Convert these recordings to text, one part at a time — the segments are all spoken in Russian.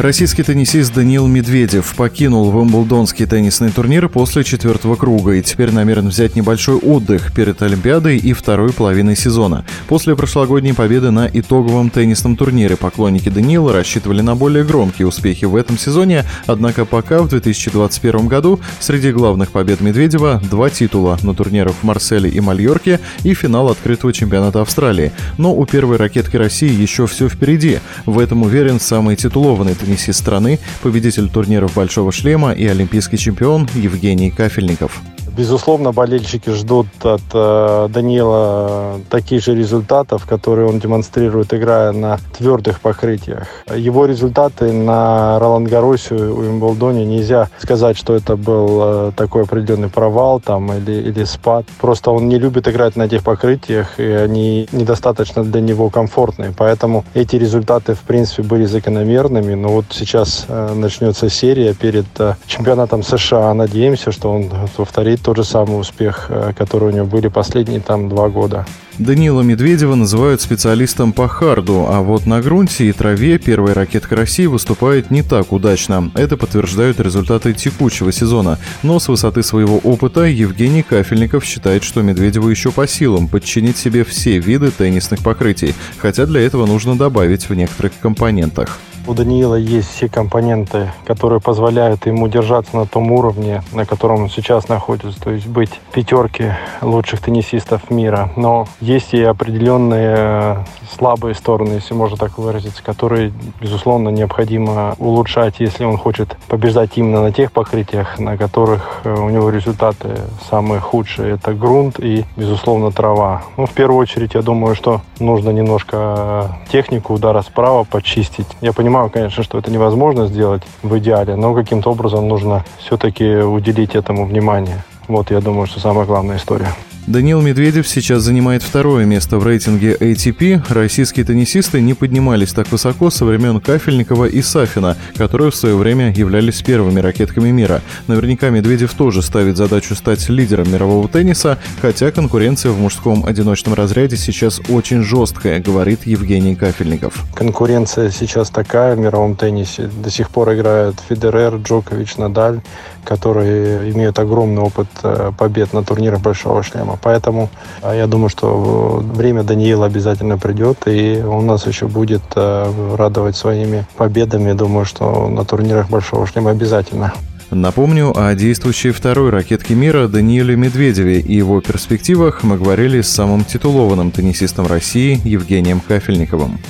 Российский теннисист Даниил Медведев покинул Вимблдонский теннисный турнир после четвертого круга и теперь намерен взять небольшой отдых перед Олимпиадой и второй половиной сезона. После прошлогодней победы на итоговом теннисном турнире поклонники Даниила рассчитывали на более громкие успехи в этом сезоне, однако пока в 2021 году среди главных побед Медведева два титула на турнирах в Марселе и Мальорке и финал открытого чемпионата Австралии. Но у первой ракетки России еще все впереди. В этом уверен самый титулованный теннисист теннисе страны, победитель турниров «Большого шлема» и олимпийский чемпион Евгений Кафельников. Безусловно, болельщики ждут от э, Даниила таких же результатов, которые он демонстрирует, играя на твердых покрытиях. Его результаты на Ролан Гаросе у Уимблдоне нельзя сказать, что это был э, такой определенный провал там или, или спад. Просто он не любит играть на этих покрытиях, и они недостаточно для него комфортные. Поэтому эти результаты, в принципе, были закономерными. Но вот сейчас э, начнется серия перед э, чемпионатом США. Надеемся, что он повторит тот же самый успех, э, который у него были последние там два года. Данила Медведева называют специалистом по харду, а вот на грунте и траве первая ракетка России выступает не так удачно. Это подтверждают результаты текущего сезона. Но с высоты своего опыта Евгений Кафельников считает, что Медведеву еще по силам подчинить себе все виды теннисных покрытий, хотя для этого нужно добавить в некоторых компонентах. У Даниила есть все компоненты, которые позволяют ему держаться на том уровне, на котором он сейчас находится, то есть быть пятерки лучших теннисистов мира. Но есть и определенные э, слабые стороны, если можно так выразиться, которые, безусловно, необходимо улучшать, если он хочет побеждать именно на тех покрытиях, на которых э, у него результаты самые худшие. Это грунт и, безусловно, трава. Ну, в первую очередь, я думаю, что нужно немножко технику удара справа почистить. Я понимаю, понимаю, конечно, что это невозможно сделать в идеале, но каким-то образом нужно все-таки уделить этому внимание. Вот, я думаю, что самая главная история. Даниил Медведев сейчас занимает второе место в рейтинге ATP. Российские теннисисты не поднимались так высоко со времен Кафельникова и Сафина, которые в свое время являлись первыми ракетками мира. Наверняка Медведев тоже ставит задачу стать лидером мирового тенниса, хотя конкуренция в мужском одиночном разряде сейчас очень жесткая, говорит Евгений Кафельников. Конкуренция сейчас такая в мировом теннисе. До сих пор играют Федерер, Джокович, Надаль, которые имеют огромный опыт э, побед на турнирах Большого шлема. Поэтому а, я думаю, что время Даниила обязательно придет, и он нас еще будет э, радовать своими победами. Думаю, что на турнирах Большого шлема обязательно. Напомню, о действующей второй ракетке мира Данииле Медведеве и его перспективах мы говорили с самым титулованным теннисистом России Евгением Кафельниковым.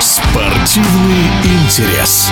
Спортивный интерес.